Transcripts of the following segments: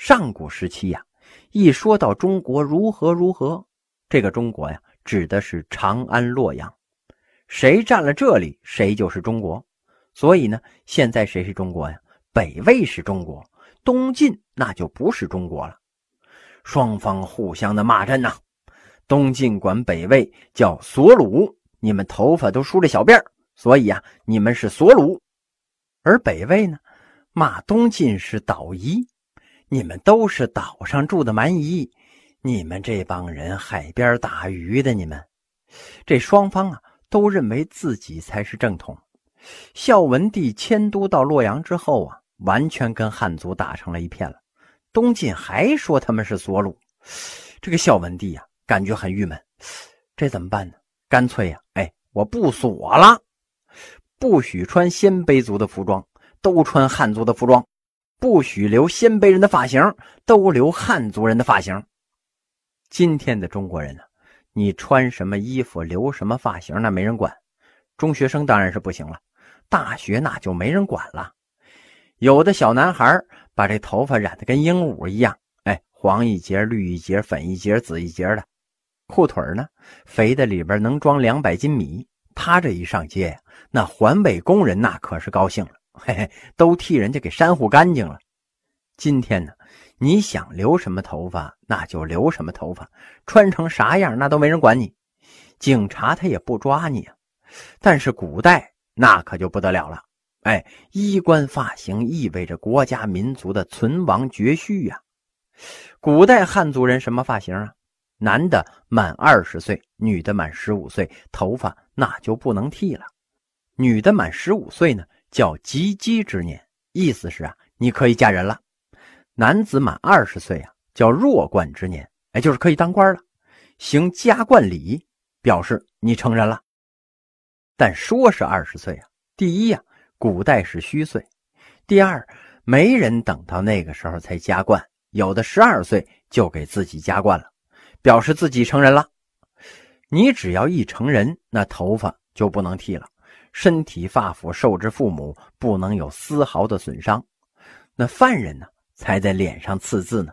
上古时期呀，一说到中国如何如何，这个中国呀，指的是长安、洛阳，谁占了这里，谁就是中国。所以呢，现在谁是中国呀？北魏是中国，东晋那就不是中国了。双方互相的骂阵呐，东晋管北魏叫索鲁，你们头发都梳着小辫所以呀，你们是索鲁。而北魏呢，骂东晋是岛夷。你们都是岛上住的蛮夷，你们这帮人海边打鱼的，你们这双方啊都认为自己才是正统。孝文帝迁都到洛阳之后啊，完全跟汉族打成了一片了。东晋还说他们是索虏，这个孝文帝呀感觉很郁闷，这怎么办呢？干脆呀，哎，我不锁了，不许穿鲜卑族的服装，都穿汉族的服装。不许留鲜卑人的发型，都留汉族人的发型。今天的中国人呢，你穿什么衣服，留什么发型，那没人管。中学生当然是不行了，大学那就没人管了。有的小男孩把这头发染得跟鹦鹉一样，哎，黄一截，绿一截，粉一截，紫一截的。裤腿呢，肥的里边能装两百斤米。他这一上街，那环卫工人那可是高兴了。嘿嘿，都替人家给扇呼干净了。今天呢，你想留什么头发，那就留什么头发，穿成啥样，那都没人管你，警察他也不抓你啊。但是古代那可就不得了了，哎，衣冠发型意味着国家民族的存亡绝续呀。古代汉族人什么发型啊？男的满二十岁，女的满十五岁，头发那就不能剃了。女的满十五岁呢？叫及笄之年，意思是啊，你可以嫁人了。男子满二十岁啊，叫弱冠之年，哎，就是可以当官了，行加冠礼，表示你成人了。但说是二十岁啊，第一呀，古代是虚岁；第二，没人等到那个时候才加冠，有的十二岁就给自己加冠了，表示自己成人了。你只要一成人，那头发就不能剃了。身体发肤受之父母，不能有丝毫的损伤。那犯人呢，才在脸上刺字呢。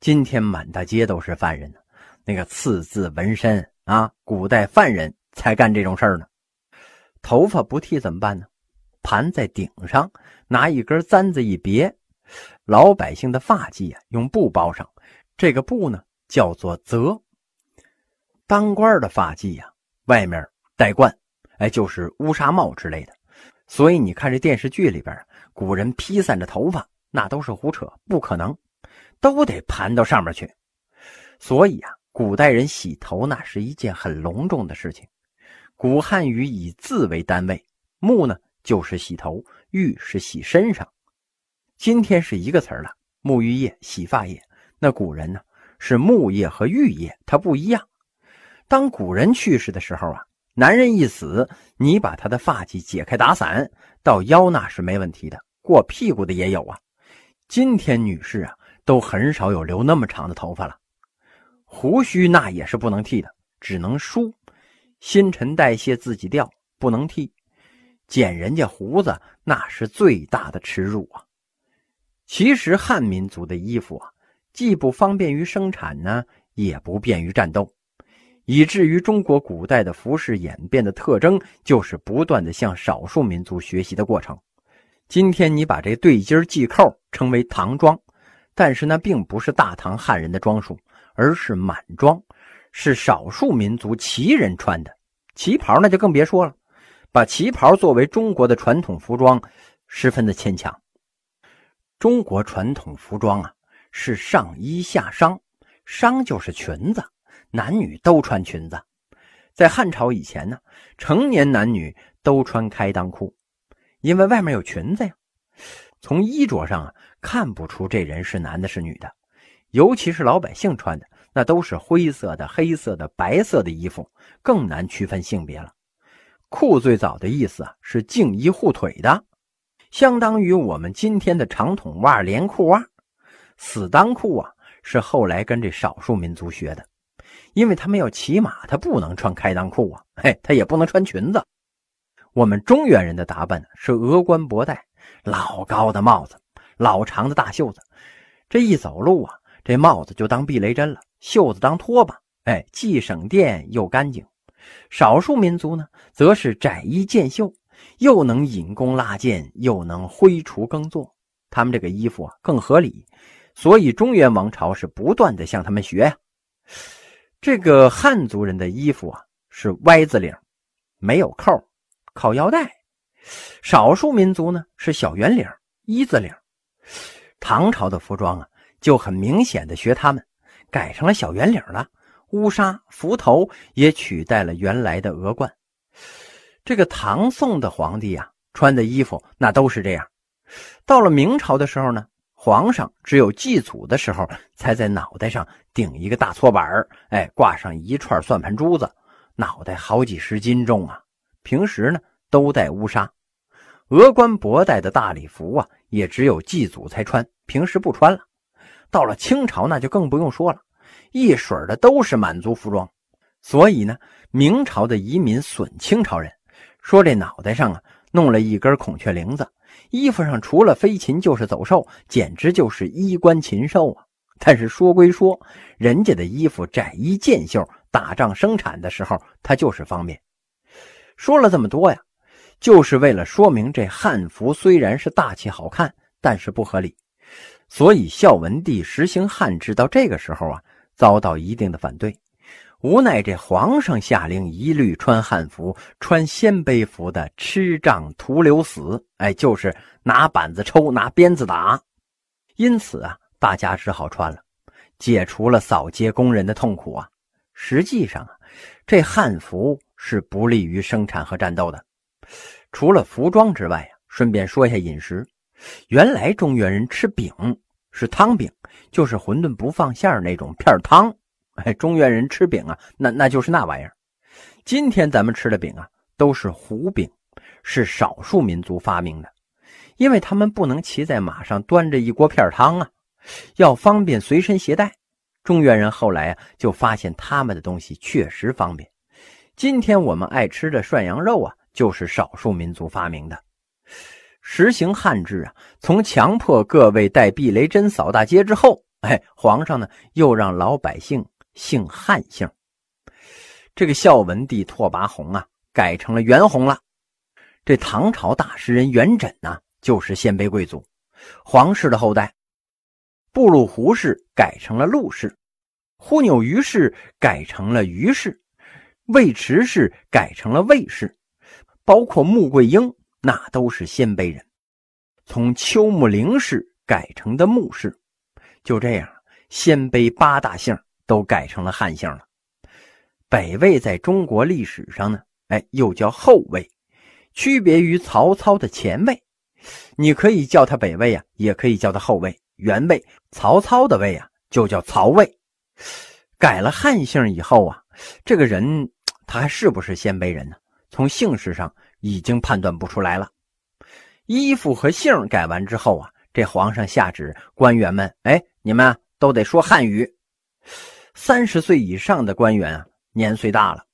今天满大街都是犯人呢，那个刺字纹身啊，古代犯人才干这种事儿呢。头发不剃怎么办呢？盘在顶上，拿一根簪子一别。老百姓的发髻啊，用布包上，这个布呢叫做泽。当官的发髻呀，外面带冠。哎，就是乌纱帽之类的，所以你看这电视剧里边，古人披散着头发，那都是胡扯，不可能，都得盘到上面去。所以啊，古代人洗头那是一件很隆重的事情。古汉语以字为单位，沐呢就是洗头，浴是洗身上。今天是一个词了，沐浴液、洗发液。那古人呢是沐液和浴液，它不一样。当古人去世的时候啊。男人一死，你把他的发髻解开打散，到腰那是没问题的。过屁股的也有啊。今天女士啊，都很少有留那么长的头发了。胡须那也是不能剃的，只能梳。新陈代谢自己掉，不能剃。剪人家胡子那是最大的耻辱啊。其实汉民族的衣服啊，既不方便于生产呢，也不便于战斗。以至于中国古代的服饰演变的特征，就是不断的向少数民族学习的过程。今天你把这对襟系扣称为唐装，但是那并不是大唐汉人的装束，而是满装，是少数民族旗人穿的。旗袍那就更别说了，把旗袍作为中国的传统服装，十分的牵强。中国传统服装啊，是上衣下裳，裳就是裙子。男女都穿裙子，在汉朝以前呢，成年男女都穿开裆裤，因为外面有裙子呀。从衣着上啊，看不出这人是男的是女的，尤其是老百姓穿的，那都是灰色的、黑色的、白色的衣服，更难区分性别了。裤最早的意思啊，是净衣护腿的，相当于我们今天的长筒袜、连裤袜。死裆裤啊，是后来跟这少数民族学的。因为他们要骑马，他不能穿开裆裤啊，嘿，他也不能穿裙子。我们中原人的打扮呢是峨冠博带，老高的帽子，老长的大袖子，这一走路啊，这帽子就当避雷针了，袖子当拖把，哎，既省电又干净。少数民族呢，则是窄衣见袖，又能引弓拉箭，又能挥锄耕作。他们这个衣服啊更合理，所以中原王朝是不断的向他们学呀。这个汉族人的衣服啊是 Y 字领，没有扣，靠腰带；少数民族呢是小圆领，一字领。唐朝的服装啊就很明显的学他们，改成了小圆领了。乌纱幞头也取代了原来的额冠。这个唐宋的皇帝啊，穿的衣服那都是这样。到了明朝的时候呢，皇上只有祭祖的时候才在脑袋上顶一个大搓板哎，挂上一串算盘珠子，脑袋好几十斤重啊。平时呢都戴乌纱，额冠博带的大礼服啊，也只有祭祖才穿，平时不穿了。到了清朝那就更不用说了。一水的都是满族服装，所以呢，明朝的移民损清朝人，说这脑袋上啊弄了一根孔雀翎子，衣服上除了飞禽就是走兽，简直就是衣冠禽兽啊！但是说归说，人家的衣服窄衣见袖，打仗生产的时候它就是方便。说了这么多呀，就是为了说明这汉服虽然是大气好看，但是不合理。所以孝文帝实行汉制到这个时候啊。遭到一定的反对，无奈这皇上下令一律穿汉服，穿鲜卑服的吃杖徒留死，哎，就是拿板子抽，拿鞭子打。因此啊，大家只好穿了，解除了扫街工人的痛苦啊。实际上啊，这汉服是不利于生产和战斗的。除了服装之外啊，顺便说一下饮食，原来中原人吃饼。是汤饼，就是馄饨不放馅那种片汤。哎，中原人吃饼啊，那那就是那玩意儿。今天咱们吃的饼啊，都是糊饼，是少数民族发明的，因为他们不能骑在马上端着一锅片汤啊，要方便随身携带。中原人后来啊，就发现他们的东西确实方便。今天我们爱吃的涮羊肉啊，就是少数民族发明的。实行汉制啊，从强迫各位带避雷针扫大街之后，哎，皇上呢又让老百姓姓汉姓。这个孝文帝拓跋宏啊，改成了元宏了。这唐朝大诗人元稹呢，就是鲜卑贵族，皇室的后代。布鲁胡氏改成了陆氏，忽纽于氏改成了于氏，尉迟氏改成了尉氏，包括穆桂英。那都是鲜卑人，从丘木陵氏改成的穆氏，就这样，鲜卑八大姓都改成了汉姓了。北魏在中国历史上呢，哎，又叫后魏，区别于曹操的前魏。你可以叫他北魏啊，也可以叫他后魏、元魏。曹操的魏啊，就叫曹魏。改了汉姓以后啊，这个人他还是不是鲜卑人呢？从姓氏上。已经判断不出来了。衣服和姓改完之后啊，这皇上下旨官员们，哎，你们都得说汉语。三十岁以上的官员啊，年岁大了，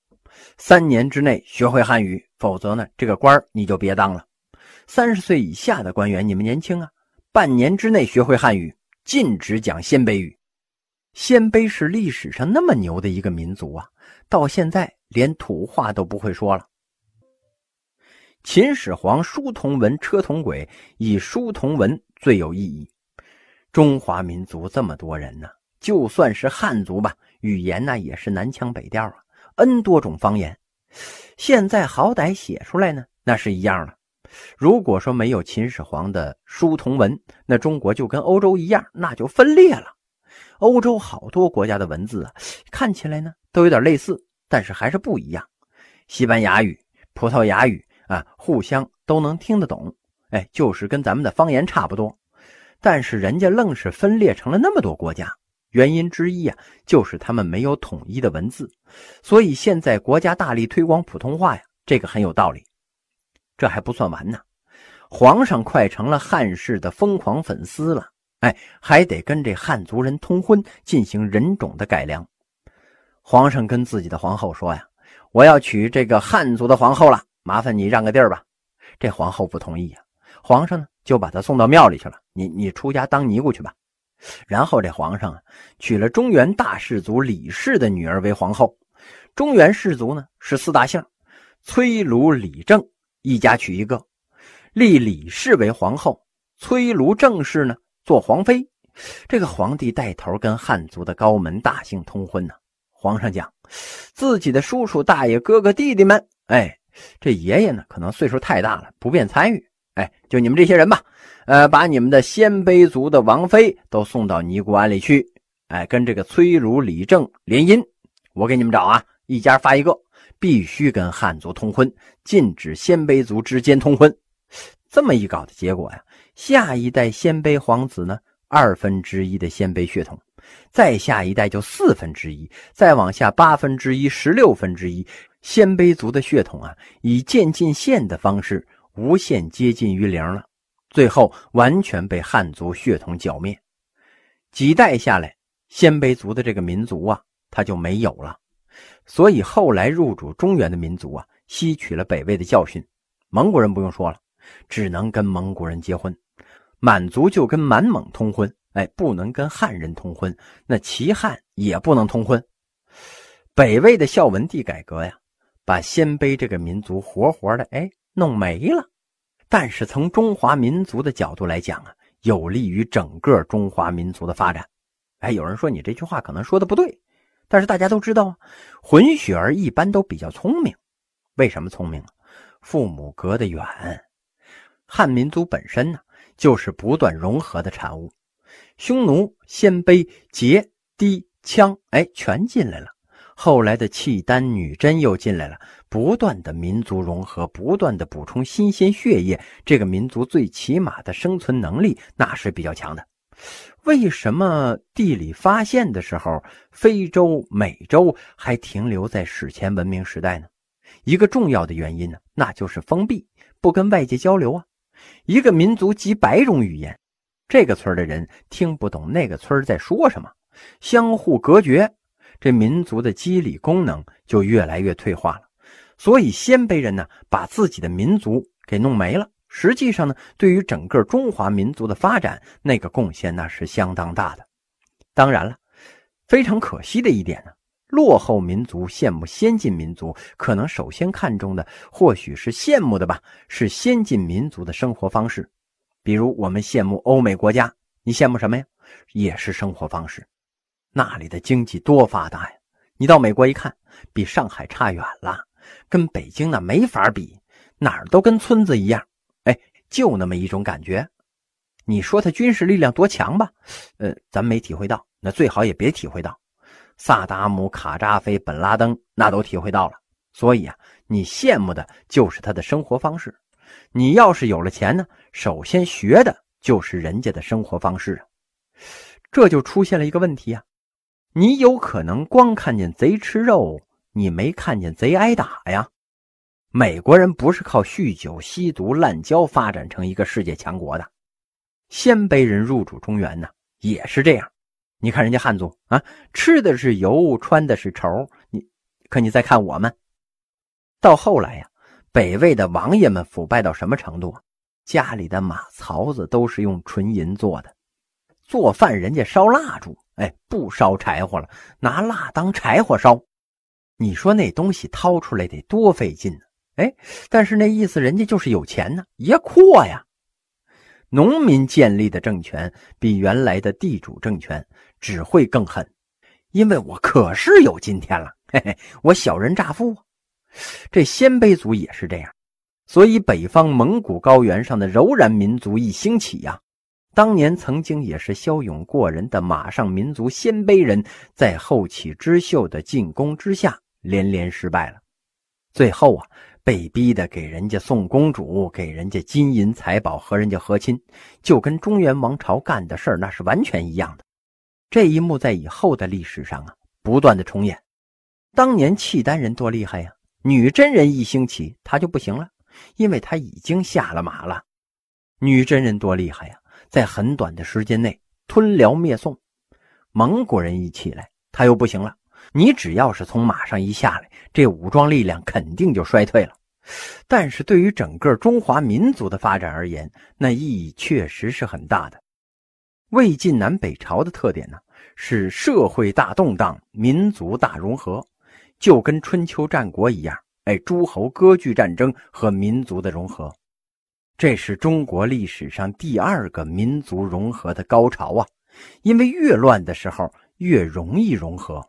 三年之内学会汉语，否则呢，这个官你就别当了。三十岁以下的官员，你们年轻啊，半年之内学会汉语，禁止讲鲜卑语。鲜卑是历史上那么牛的一个民族啊，到现在连土话都不会说了。秦始皇书同文，车同轨，以书同文最有意义。中华民族这么多人呢，就算是汉族吧，语言呢也是南腔北调啊，n 多种方言。现在好歹写出来呢，那是一样的。如果说没有秦始皇的书同文，那中国就跟欧洲一样，那就分裂了。欧洲好多国家的文字啊，看起来呢都有点类似，但是还是不一样。西班牙语、葡萄牙语。啊，互相都能听得懂，哎，就是跟咱们的方言差不多，但是人家愣是分裂成了那么多国家，原因之一啊，就是他们没有统一的文字，所以现在国家大力推广普通话呀，这个很有道理。这还不算完呢，皇上快成了汉室的疯狂粉丝了，哎，还得跟这汉族人通婚，进行人种的改良。皇上跟自己的皇后说呀：“我要娶这个汉族的皇后了。”麻烦你让个地儿吧，这皇后不同意呀。皇上呢，就把她送到庙里去了。你你出家当尼姑去吧。然后这皇上啊，娶了中原大氏族李氏的女儿为皇后。中原氏族呢是四大姓，崔卢李郑一家娶一个，立李氏为皇后，崔卢郑氏呢做皇妃。这个皇帝带头跟汉族的高门大姓通婚呢。皇上讲，自己的叔叔、大爷、哥哥、弟弟们，哎，这爷爷呢可能岁数太大了，不便参与。哎，就你们这些人吧，呃，把你们的鲜卑族的王妃都送到尼姑庵里去，哎，跟这个崔儒李正联姻。我给你们找啊。一家发一个，必须跟汉族通婚，禁止鲜卑族之间通婚。这么一搞的结果呀，下一代鲜卑皇子呢，二分之一的鲜卑血统，再下一代就四分之一，再往下八分之一、十六分之一，鲜卑族的血统啊，以渐进线的方式无限接近于零了，最后完全被汉族血统剿灭。几代下来，鲜卑族的这个民族啊，他就没有了。所以后来入主中原的民族啊，吸取了北魏的教训。蒙古人不用说了，只能跟蒙古人结婚；满族就跟满蒙通婚，哎，不能跟汉人通婚。那齐汉也不能通婚。北魏的孝文帝改革呀，把鲜卑这个民族活活的哎弄没了。但是从中华民族的角度来讲啊，有利于整个中华民族的发展。哎，有人说你这句话可能说的不对。但是大家都知道啊，混血儿一般都比较聪明。为什么聪明？父母隔得远，汉民族本身呢就是不断融合的产物。匈奴、鲜卑、羯、氐、羌，哎，全进来了。后来的契丹、女真又进来了，不断的民族融合，不断的补充新鲜血液，这个民族最起码的生存能力那是比较强的。为什么地理发现的时候，非洲、美洲还停留在史前文明时代呢？一个重要的原因呢，那就是封闭，不跟外界交流啊。一个民族几百种语言，这个村的人听不懂那个村在说什么，相互隔绝，这民族的机理功能就越来越退化了。所以鲜卑人呢，把自己的民族给弄没了。实际上呢，对于整个中华民族的发展，那个贡献那是相当大的。当然了，非常可惜的一点呢，落后民族羡慕先进民族，可能首先看重的或许是羡慕的吧，是先进民族的生活方式。比如我们羡慕欧美国家，你羡慕什么呀？也是生活方式，那里的经济多发达呀！你到美国一看，比上海差远了，跟北京那没法比，哪儿都跟村子一样。哎就那么一种感觉，你说他军事力量多强吧？呃，咱没体会到，那最好也别体会到。萨达姆、卡扎菲、本拉登那都体会到了，所以啊，你羡慕的就是他的生活方式。你要是有了钱呢，首先学的就是人家的生活方式啊。这就出现了一个问题啊，你有可能光看见贼吃肉，你没看见贼挨打呀。美国人不是靠酗酒、吸毒、滥交发展成一个世界强国的，鲜卑人入主中原呢，也是这样。你看人家汉族啊，吃的是油，穿的是绸，你可你再看我们，到后来呀，北魏的王爷们腐败到什么程度啊？家里的马槽子都是用纯银做的，做饭人家烧蜡烛，哎，不烧柴火了，拿蜡当柴火烧。你说那东西掏出来得多费劲呢？哎，但是那意思，人家就是有钱呢，爷阔呀。农民建立的政权比原来的地主政权只会更狠，因为我可是有今天了，嘿嘿，我小人乍富。这鲜卑族也是这样，所以北方蒙古高原上的柔然民族一兴起呀，当年曾经也是骁勇过人的马上民族鲜卑人，在后起之秀的进攻之下，连连失败了，最后啊。被逼的给人家送公主，给人家金银财宝，和人家和亲，就跟中原王朝干的事儿那是完全一样的。这一幕在以后的历史上啊，不断的重演。当年契丹人多厉害呀，女真人一兴起，他就不行了，因为他已经下了马了。女真人多厉害呀，在很短的时间内吞辽灭宋。蒙古人一起来，他又不行了。你只要是从马上一下来，这武装力量肯定就衰退了。但是对于整个中华民族的发展而言，那意义确实是很大的。魏晋南北朝的特点呢，是社会大动荡，民族大融合，就跟春秋战国一样，哎，诸侯割据战争和民族的融合，这是中国历史上第二个民族融合的高潮啊！因为越乱的时候越容易融合。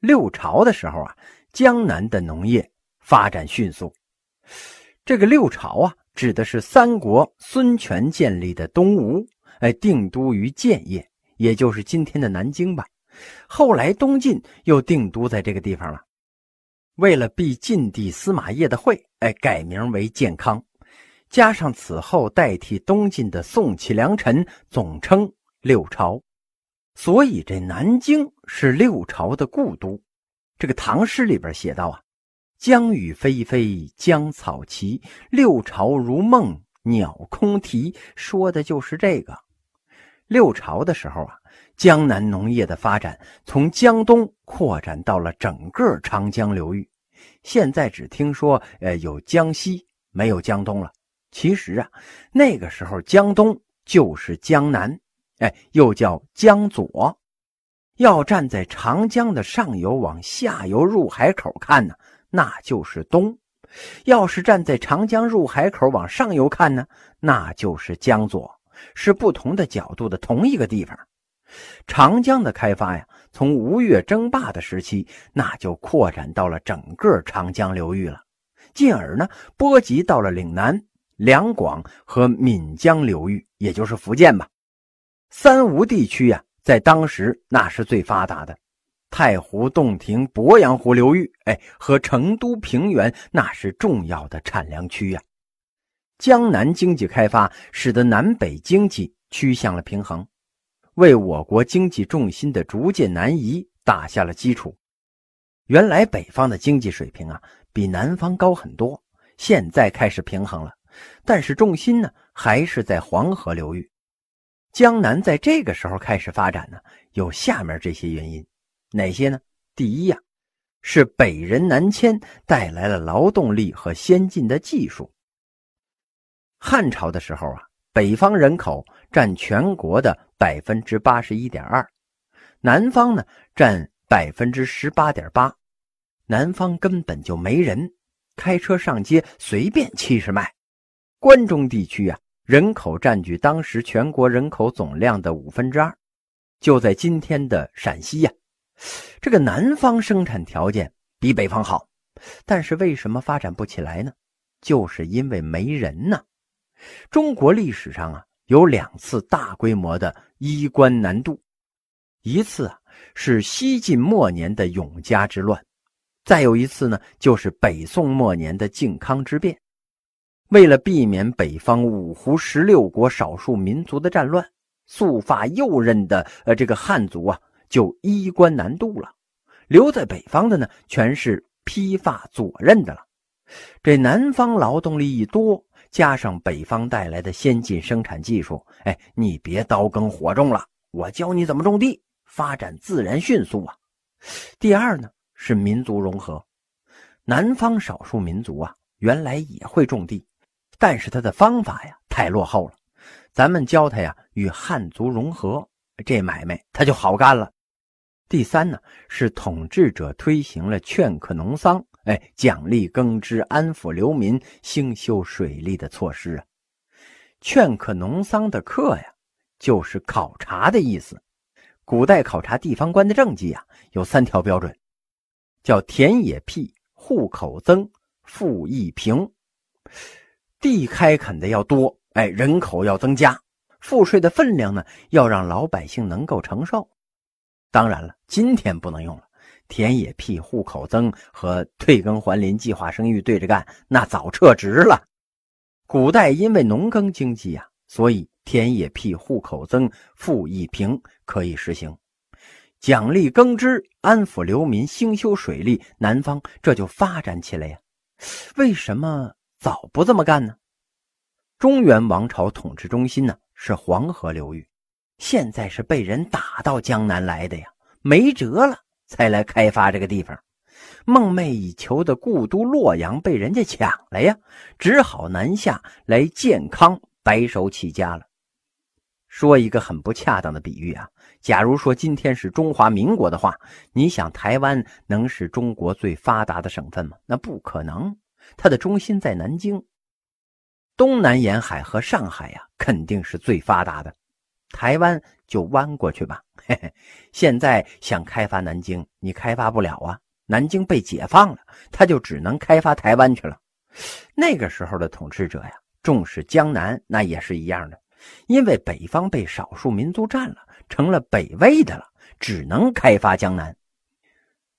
六朝的时候啊，江南的农业发展迅速。这个六朝啊，指的是三国孙权建立的东吴。哎，定都于建业，也就是今天的南京吧。后来东晋又定都在这个地方了。为了避晋帝司马懿的讳，哎，改名为建康。加上此后代替东晋的宋齐梁陈，总称六朝。所以这南京是六朝的故都。这个唐诗里边写道啊：“江雨霏霏，江草齐，六朝如梦，鸟空啼。”说的就是这个。六朝的时候啊，江南农业的发展从江东扩展到了整个长江流域。现在只听说呃有江西，没有江东了。其实啊，那个时候江东就是江南，哎，又叫江左。要站在长江的上游往下游入海口看呢，那就是东；要是站在长江入海口往上游看呢，那就是江左。是不同的角度的同一个地方，长江的开发呀，从吴越争霸的时期，那就扩展到了整个长江流域了，进而呢，波及到了岭南、两广和闽江流域，也就是福建吧。三吴地区呀，在当时那是最发达的，太湖、洞庭、鄱阳湖流域，哎，和成都平原那是重要的产粮区呀。江南经济开发使得南北经济趋向了平衡，为我国经济重心的逐渐南移打下了基础。原来北方的经济水平啊比南方高很多，现在开始平衡了，但是重心呢还是在黄河流域。江南在这个时候开始发展呢，有下面这些原因，哪些呢？第一呀，是北人南迁带来了劳动力和先进的技术。汉朝的时候啊，北方人口占全国的百分之八十一点二，南方呢占百分之十八点八。南方根本就没人，开车上街随便七十迈。关中地区啊，人口占据当时全国人口总量的五分之二，就在今天的陕西呀。这个南方生产条件比北方好，但是为什么发展不起来呢？就是因为没人呢。中国历史上啊，有两次大规模的衣冠南渡，一次啊是西晋末年的永嘉之乱，再有一次呢就是北宋末年的靖康之变。为了避免北方五胡十六国少数民族的战乱，素发右衽的呃这个汉族啊就衣冠南渡了，留在北方的呢全是披发左衽的了。这南方劳动力一多。加上北方带来的先进生产技术，哎，你别刀耕火种了，我教你怎么种地，发展自然迅速啊。第二呢是民族融合，南方少数民族啊原来也会种地，但是他的方法呀太落后了，咱们教他呀与汉族融合，这买卖他就好干了。第三呢是统治者推行了劝课农桑。哎，奖励耕织、安抚流民、兴修水利的措施啊！劝课农桑的“课”呀，就是考察的意思。古代考察地方官的政绩啊，有三条标准，叫田野辟、户口增、赋役平。地开垦的要多，哎，人口要增加，赋税的分量呢，要让老百姓能够承受。当然了，今天不能用了。田野辟、户口增和退耕还林、计划生育对着干，那早撤职了。古代因为农耕经济啊，所以田野辟、户口增、赋役平可以实行，奖励耕织、安抚流民、兴修水利，南方这就发展起来呀。为什么早不这么干呢？中原王朝统治中心呢是黄河流域，现在是被人打到江南来的呀，没辙了。才来开发这个地方，梦寐以求的故都洛阳被人家抢了呀，只好南下来建康，白手起家了。说一个很不恰当的比喻啊，假如说今天是中华民国的话，你想台湾能是中国最发达的省份吗？那不可能，它的中心在南京，东南沿海和上海呀，肯定是最发达的。台湾就弯过去吧。嘿嘿，现在想开发南京，你开发不了啊。南京被解放了，他就只能开发台湾去了。那个时候的统治者呀，重视江南，那也是一样的。因为北方被少数民族占了，成了北魏的了，只能开发江南。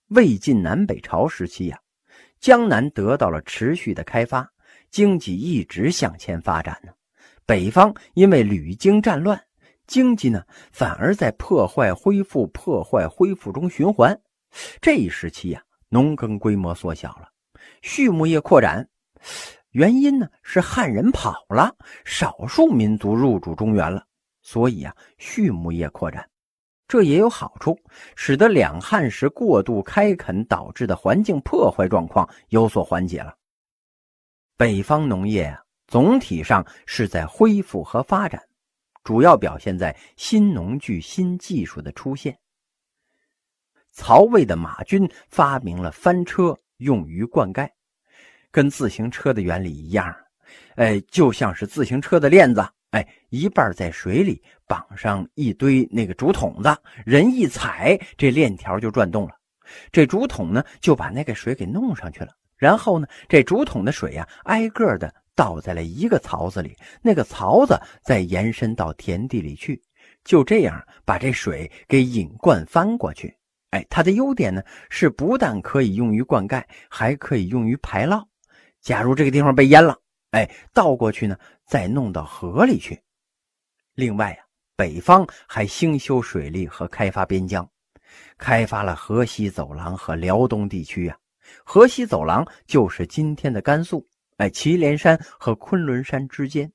魏晋南北朝时期呀，江南得到了持续的开发，经济一直向前发展呢。北方因为屡经战乱。经济呢，反而在破坏、恢复、破坏、恢复中循环。这一时期呀，农耕规模缩小了，畜牧业扩展。原因呢是汉人跑了，少数民族入主中原了，所以啊，畜牧业扩展。这也有好处，使得两汉时过度开垦导致的环境破坏状况有所缓解了。北方农业啊，总体上是在恢复和发展。主要表现在新农具、新技术的出现。曹魏的马军发明了翻车，用于灌溉，跟自行车的原理一样，哎，就像是自行车的链子，哎，一半在水里绑上一堆那个竹筒子，人一踩，这链条就转动了，这竹筒呢就把那个水给弄上去了，然后呢，这竹筒的水呀，挨个的。倒在了一个槽子里，那个槽子再延伸到田地里去，就这样把这水给引灌翻过去。哎，它的优点呢是不但可以用于灌溉，还可以用于排涝。假如这个地方被淹了，哎，倒过去呢再弄到河里去。另外啊，北方还兴修水利和开发边疆，开发了河西走廊和辽东地区啊。河西走廊就是今天的甘肃。哎祁连山和昆仑山之间，